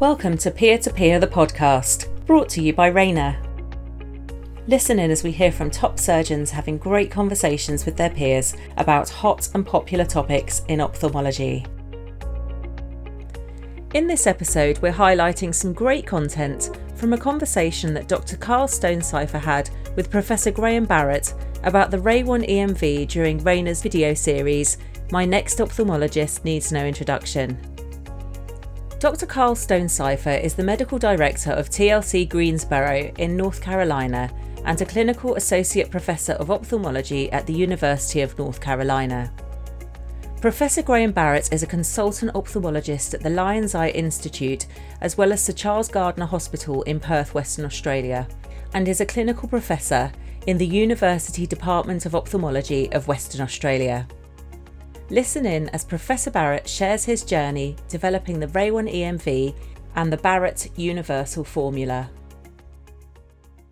Welcome to Peer to Peer, the podcast, brought to you by Rayner. Listen in as we hear from top surgeons having great conversations with their peers about hot and popular topics in ophthalmology. In this episode, we're highlighting some great content from a conversation that Dr. Karl Stonecipher had with Professor Graham Barrett about the RayOne EMV during Rayner's video series, My Next Ophthalmologist Needs No Introduction. Dr. Karl Stonecipher is the medical director of TLC Greensboro in North Carolina and a clinical associate professor of ophthalmology at the University of North Carolina. Professor Graham Barrett is a consultant ophthalmologist at the Lions Eye Institute as well as Sir Charles Gairdner Hospital in Perth, Western Australia, and is a clinical professor in the University Department of Ophthalmology of Western Australia. Listen in as Professor Barrett shares his journey developing the RayOne EMV and the Barrett Universal Formula.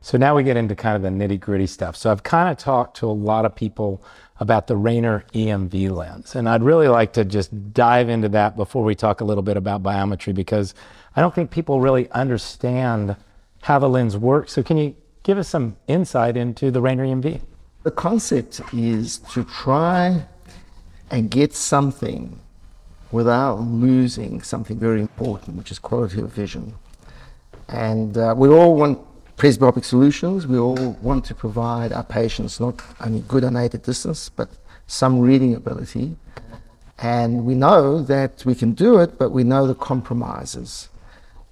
So now we get into kind of the nitty gritty stuff. So I've kind of talked to a lot of people about the Rayner EMV lens, and I'd really like to just dive into that before we talk a little bit about biometry because I don't think people really understand how the lens works. So can you give us some insight into the Rayner EMV? The concept is to try and get something without losing something very important, which is quality of vision. And uh, we all want presbyopic solutions. We all want to provide our patients not only good unaided distance, but some reading ability. And we know that we can do it, but we know the compromises.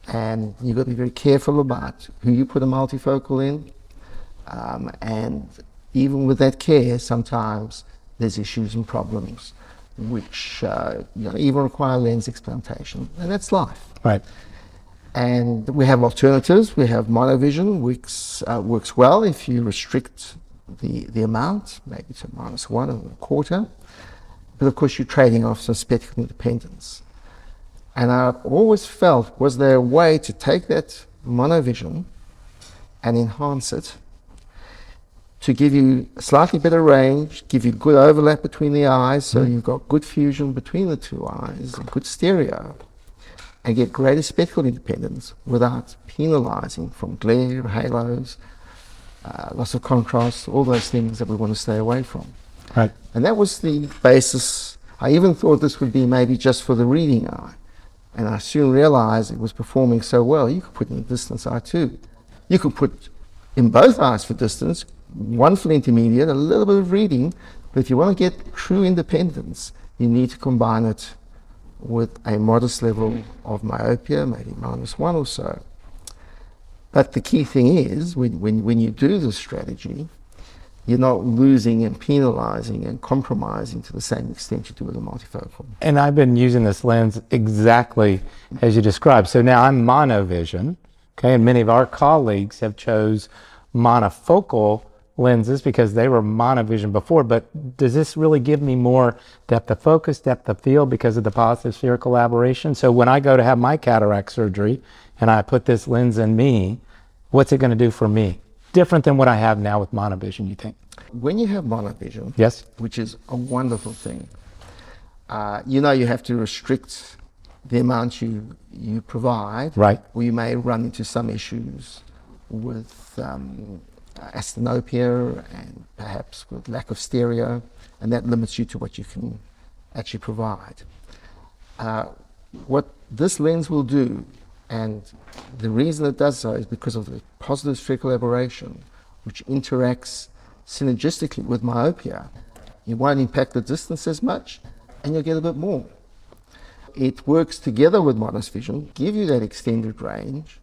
And you've got to be very careful about who you put a multifocal in. Um, and even with that care, sometimes there's issues and problems which uh, you know, even require lens explantation, and that's life. Right. And we have alternatives. We have monovision, which uh, works well if you restrict the, the amount, maybe to minus one and a quarter. But of course, you're trading off some spectacle independence. And I've always felt, was there a way to take that monovision and enhance it to give you slightly better range, give you good overlap between the eyes, so mm. you've got good fusion between the two eyes, good stereo, and get greater spectral independence without penalizing from glare, halos, uh, loss of contrast, all those things that we want to stay away from. Right. And that was the basis. I even thought this would be maybe just for the reading eye. And I soon realized it was performing so well, you could put in the distance eye too. You could put in both eyes for distance, for intermediate, a little bit of reading, but if you want to get true independence, you need to combine it with a modest level of myopia, maybe minus one or so. But the key thing is, when, when, when you do this strategy, you're not losing and penalizing and compromising to the same extent you do with a multifocal. And I've been using this lens exactly as you described. So now I'm monovision, okay, and many of our colleagues have chose monofocal lenses because they were monovision before, but does this really give me more depth of focus, depth of field because of the positive spherical aberration? So when I go to have my cataract surgery and I put this lens in me, what's it going to do for me? Different than what I have now with monovision, you think? When you have monovision, yes, which is a wonderful thing, uh, you know you have to restrict the amount you you provide, right? Or you may run into some issues with um, asthenopia and perhaps with lack of stereo, and that limits you to what you can actually provide. Uh, what this lens will do, and the reason it does so is because of the positive spherical aberration, which interacts synergistically with myopia. You won't impact the distance as much, and you'll get a bit more. It works together with modest vision, give you that extended range,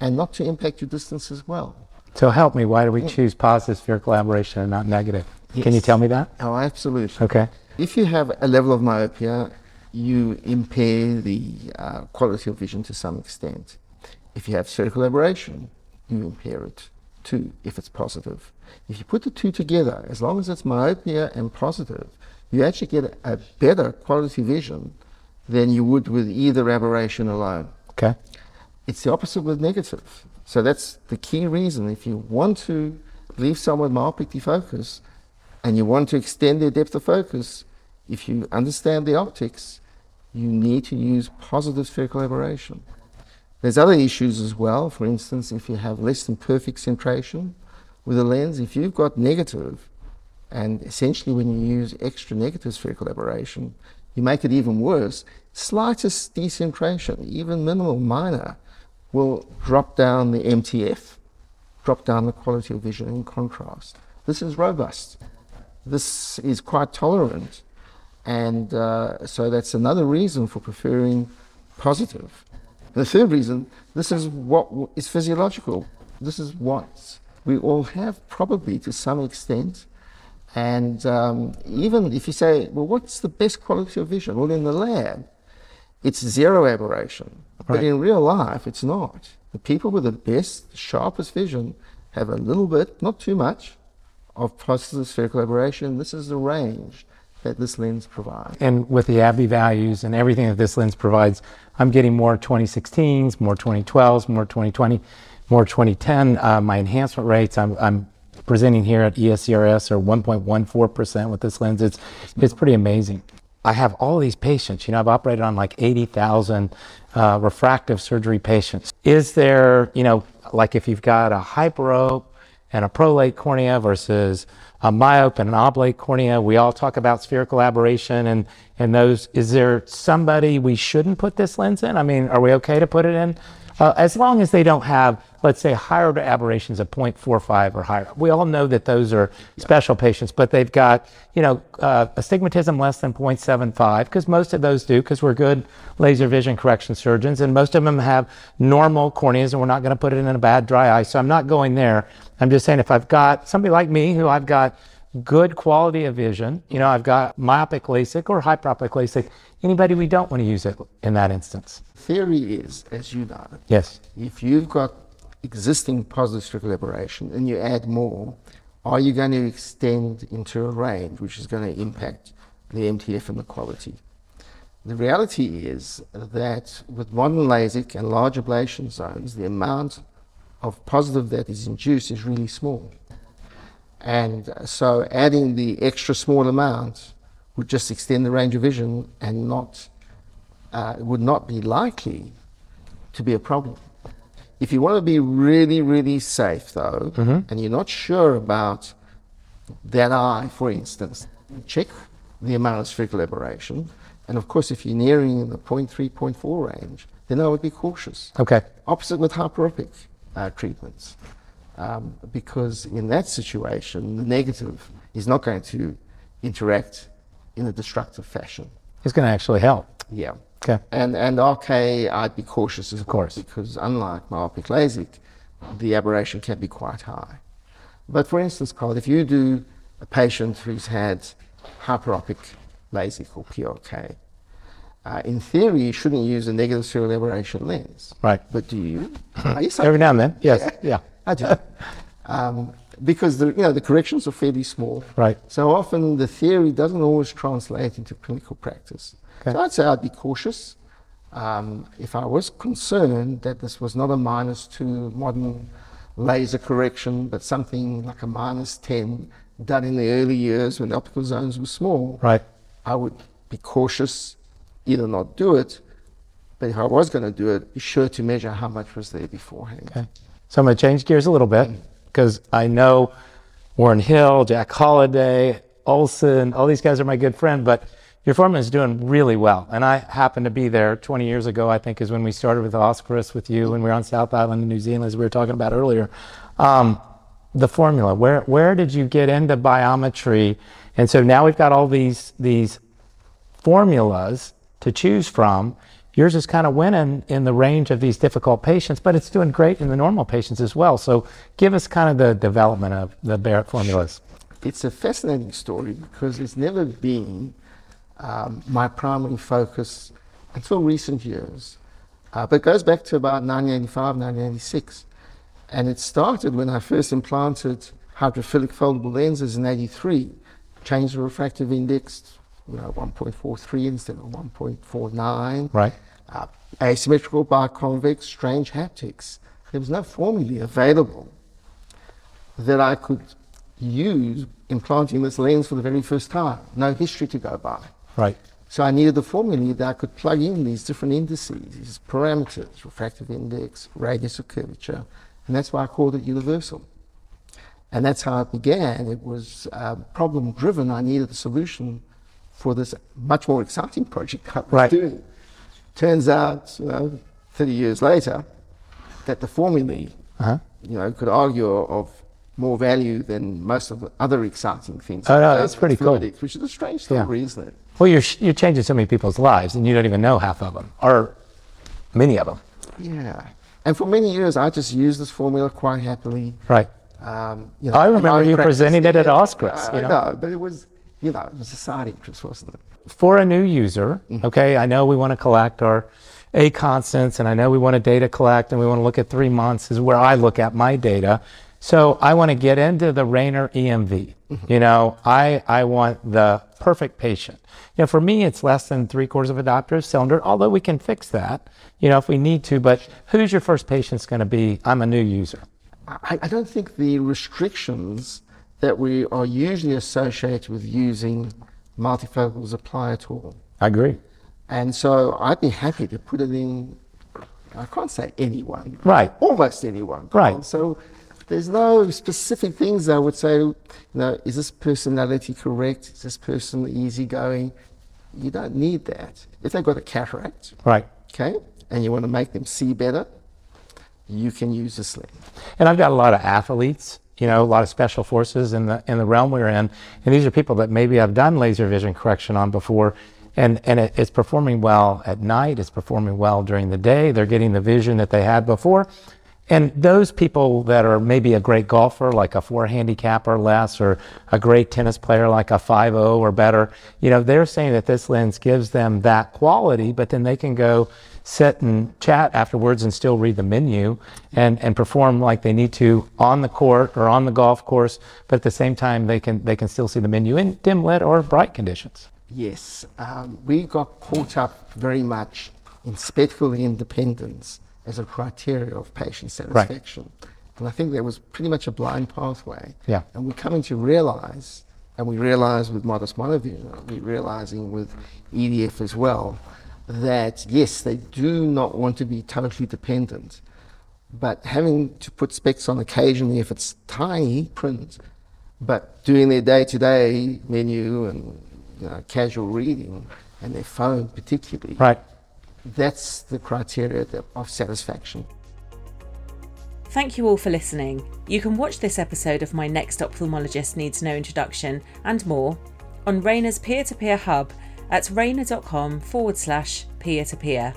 and not to impact your distance as well. So help me, why do we choose positive spherical aberration and not negative? Yes. Can you tell me that? Oh, absolutely. Okay. If you have a level of myopia, you impair the uh, quality of vision to some extent. If you have spherical aberration, you impair it too, if it's positive. If you put the two together, as long as it's myopia and positive, you actually get a better quality vision than you would with either aberration alone. Okay. It's the opposite with negative. So that's the key reason. If you want to leave someone with myopic defocus and you want to extend their depth of focus, if you understand the optics, you need to use positive spherical aberration. There's other issues as well. For instance, if you have less than perfect centration with a lens, if you've got negative, and essentially when you use extra negative spherical aberration, you make it even worse. Slightest decentration, even minimal, minor, will drop down the MTF, drop down the quality of vision in contrast. This is robust. This is quite tolerant. And uh, so that's another reason for preferring positive. And the third reason, this is what is physiological. This is what we all have, probably to some extent. And um, even if you say, well, what's the best quality of vision? Well, in the lab, it's zero aberration. Right. But in real life, it's not. The people with the best, sharpest vision have a little bit, not too much, of positive spherical aberration. This is the range that this lens provides. And with the Abbe values and everything that this lens provides, I'm getting more 2016s, more 2012s, more 2020, more 2010. Uh, my enhancement rates, I'm, I'm presenting here at ESCRS are 1.14% with this lens. It's, it's pretty amazing. I have all these patients. You know, I've operated on like 80,000 uh, refractive surgery patients. Is there, you know, like if you've got a hyperope and a prolate cornea versus a myope and an oblate cornea, we all talk about spherical aberration and, and those. Is there somebody we shouldn't put this lens in? I mean, are we okay to put it in? Uh, as long as they don't have, let's say, higher order aberrations of 0.45 or higher. We all know that those are special patients, but they've got, you know, uh, astigmatism less than 0.75, because most of those do, because we're good laser vision correction surgeons, and most of them have normal corneas, and we're not going to put it in a bad dry eye. So I'm not going there. I'm just saying if I've got somebody like me who I've got good quality of vision, you know, I've got myopic LASIK or hyperopic LASIK, anybody we don't want to use it in that instance theory is, as you know, yes, if you've got existing positive spherical aberration and you add more, are you going to extend into a range which is going to impact the MTF and the quality? The reality is that with modern LASIK and large ablation zones, the amount of positive that is induced is really small. And so adding the extra small amount would just extend the range of vision and not uh, would not be likely to be a problem. If you want to be really, really safe, though, mm-hmm. and you're not sure about that eye, for instance, check the amount of spherical aberration. And of course, if you're nearing the 0.3, 0.4 range, then I would be cautious. Okay. Opposite with hyperopic uh, treatments. Um, because in that situation, the negative is not going to interact in a destructive fashion. It's going to actually help. Yeah. Okay. And and okay, I'd be cautious, of course, because unlike myopic LASIK, the aberration can be quite high. But for instance, Karl, if you do a patient who's had hyperopic LASIK or PRK, uh, in theory, you shouldn't use a negative serial aberration lens. Right. But do you? Every now and then, yes. Yeah. yeah. I do. um, because the, you know, the corrections are fairly small. Right. So often the theory doesn't always translate into clinical practice. Okay. So I'd say I'd be cautious. Um, if I was concerned that this was not a minus two modern laser correction, but something like a minus 10 done in the early years when the optical zones were small, right. I would be cautious, either not do it, but if I was going to do it, be sure to measure how much was there beforehand. Okay. So I'm going to change gears a little bit because I know Warren Hill, Jack Holladay, Olson, all these guys are my good friend, but your foreman is doing really well. And I happened to be there 20 years ago, I think, is when we started with Oscaris with you when we were on South Island in New Zealand, as we were talking about earlier. Um, the formula, where, where did you get into biometry? And so now we've got all these, these formulas to choose from. Yours is kind of winning in the range of these difficult patients, but it's doing great in the normal patients as well. So give us kind of the development of the Barrett formulas. It's a fascinating story because it's never been um, my primary focus until recent years. Uh, but it goes back to about 1985, 1986. And it started when I first implanted hydrophilic foldable lenses in 83, changed the refractive index, you know, 1.43 instead of 1.49. Right. Uh, asymmetrical biconvex, strange haptics. There was no formulae available that I could use implanting this lens for the very first time. No history to go by. Right. So I needed the formulae that I could plug in these different indices, these parameters, refractive index, radius of curvature, and that's why I called it universal. And that's how it began. It was uh, problem driven. I needed a solution for this much more exciting project I was Right. doing. Turns out, you know, 30 years later, that the formulae, Uh-huh. you know, could argue of more value than most of the other exciting things. Oh, no, that's pretty cool. Which is a strange story, isn't it? Well, you're, sh- you're changing so many people's lives and you don't even know half of them or many of them. Yeah. And for many years, I just used this formula quite happily. Right. Um, you know, I remember you presenting it at Yeah, Oscars, I you know. know, but it was, you know, it was a side interest, wasn't it? for a new user, mm-hmm. okay, I know we want to collect our A constants and I know we want to data collect and we want to look at three months is where I look at my data. So I want to get into the Rayner EMV. Mm-hmm. You know, I, I want the perfect patient. You know, for me, it's less than three quarters of a diopter cylinder, although we can fix that, you know, if we need to. But who's your first patient's going to be? I'm a new user. I, I don't think the restrictions that we are usually associated with using multifocals apply at all. I agree. And so I'd be happy to put it in, I can't say anyone. Right. Almost anyone. Right. So there's no specific things I would say, you know, is this personality correct? Is this person easygoing? You don't need that. If they've got a cataract, Right. okay, and you want to make them see better, you can use this lens. And I've got a lot of athletes, you know, a lot of special forces in the in the realm we're in, and these are people that maybe I've done laser vision correction on before, and and it, it's performing well at night. It's performing well during the day. They're getting the vision that they had before. And those people that are maybe a great golfer, like a four handicap or less, or a great tennis player, like a 5-0 or better, you know, they're saying that this lens gives them that quality, but then they can go sit and chat afterwards and still read the menu and, and perform like they need to on the court or on the golf course, but at the same time they can they can still see the menu in dim lit or bright conditions. Yes, um, we got caught up very much in spectacle independence as a criteria of patient satisfaction. And I think there was pretty much a blind pathway. Yeah. And we're coming to realize, and we realize with modest monovision, we're realizing with EDF as well, that yes, they do not want to be totally dependent. But having to put specs on occasionally if it's tiny print, but doing their day-to-day menu and you know, casual reading and their phone particularly, Right. that's the criteria of satisfaction. Thank you all for listening. You can watch this episode of My Next Ophthalmologist Needs No Introduction and more on Rayner's peer to peer hub at rayner.com forward slash peer to peer.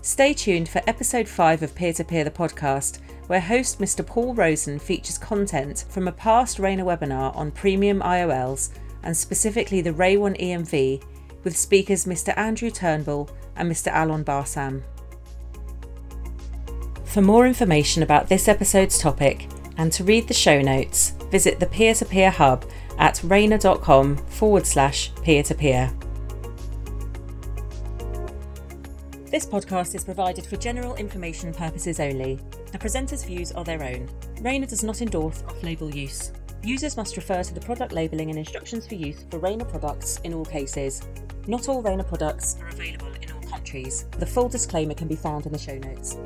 Stay tuned for episode 5 of Peer to Peer the podcast, where host Mr. Paul Rosen features content from a past Rayner webinar on premium IOLs and specifically the RayOne EMV with speakers Mr. Andrew Turnbull and Mr. Alon Barsam. For more information about this episode's topic and to read the show notes, visit the peer to peer hub at rayner.com forward slash peer to peer. This podcast is provided for general information purposes only. The presenter's views are their own. Rayner does not endorse off label use. Users must refer to the product labelling and instructions for use for Rayner products in all cases. Not all Rayner products are available in all countries. The full disclaimer can be found in the show notes.